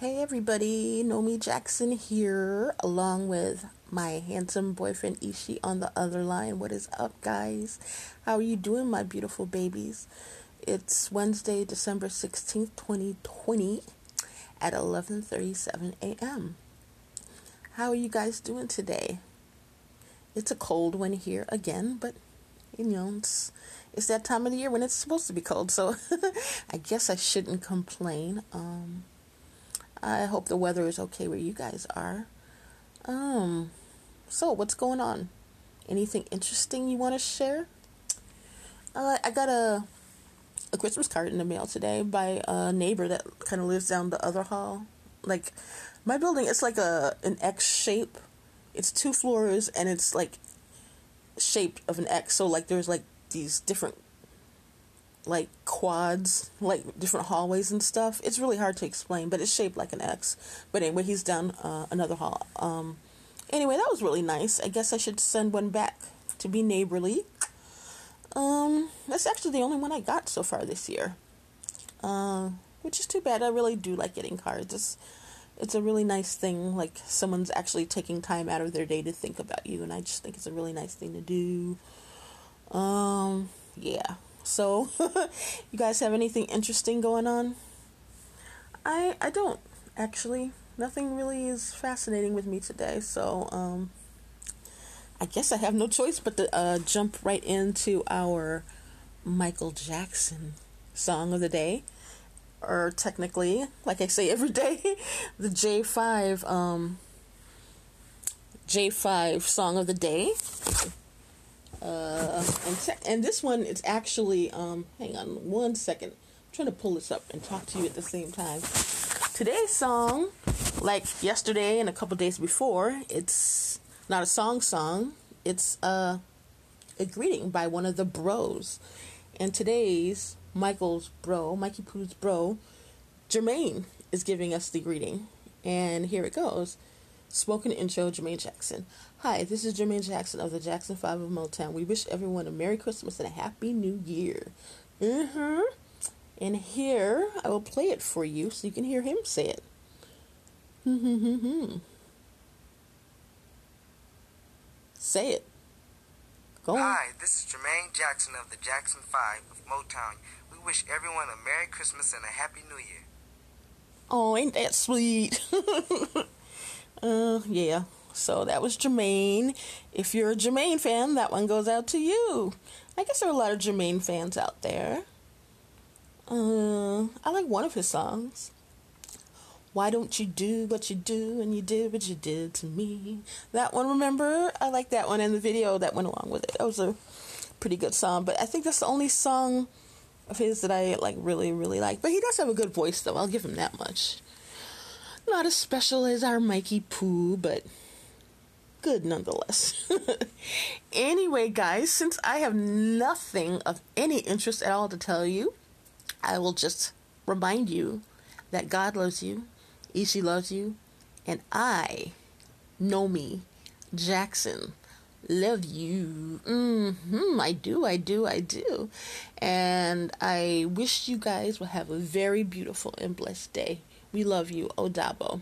Hey everybody, Nomy Jackson here, along with my handsome boyfriend Ishi on the other line. What is up, guys? How are you doing, my beautiful babies? It's Wednesday, December 16th, 2020 at 11:37 a.m. How are you guys doing today? It's a cold one here again, but you know, it's it's that time of the year when it's supposed to be cold, so I guess I shouldn't complain. Um I hope the weather is okay where you guys are. Um, so what's going on? Anything interesting you want to share? Uh, I got a a Christmas card in the mail today by a neighbor that kind of lives down the other hall. Like my building, it's like a an X shape. It's two floors and it's like shaped of an X. So like there's like these different like quads, like different hallways and stuff. It's really hard to explain, but it's shaped like an X. But anyway, he's down uh, another hall. Um, anyway, that was really nice. I guess I should send one back to be neighborly. Um, that's actually the only one I got so far this year. Uh, which is too bad. I really do like getting cards. It's, it's a really nice thing. Like someone's actually taking time out of their day to think about you, and I just think it's a really nice thing to do. Um, yeah. So, you guys have anything interesting going on? I I don't actually. Nothing really is fascinating with me today. So, um, I guess I have no choice but to uh, jump right into our Michael Jackson song of the day, or technically, like I say every day, the J5 um, J5 song of the day. Uh, and and this one is actually um, hang on one second. I'm trying to pull this up and talk to you at the same time. Today's song, like yesterday and a couple days before, it's not a song song. It's a a greeting by one of the bros. And today's Michael's bro, Mikey Pooh's bro, Jermaine is giving us the greeting. And here it goes. Spoken intro, Jermaine Jackson. Hi, this is Jermaine Jackson of the Jackson 5 of Motown. We wish everyone a Merry Christmas and a Happy New Year. Mm-hmm. And here, I will play it for you so you can hear him say it. Mm-hmm. say it. Go on. Hi, this is Jermaine Jackson of the Jackson 5 of Motown. We wish everyone a Merry Christmas and a Happy New Year. Oh, ain't that sweet? uh, yeah. So that was Jermaine. If you're a Jermaine fan, that one goes out to you. I guess there are a lot of Jermaine fans out there. Uh, I like one of his songs. Why don't you do what you do and you did what you did to me? That one, remember? I like that one and the video that went along with it. That was a pretty good song, but I think that's the only song of his that I like really, really like. But he does have a good voice though, I'll give him that much. Not as special as our Mikey Pooh, but good nonetheless. anyway, guys, since I have nothing of any interest at all to tell you, I will just remind you that God loves you, Ishi loves you, and I, Nomy Jackson, love you. Mm-hmm, I do, I do, I do. And I wish you guys will have a very beautiful and blessed day. We love you. Odabo.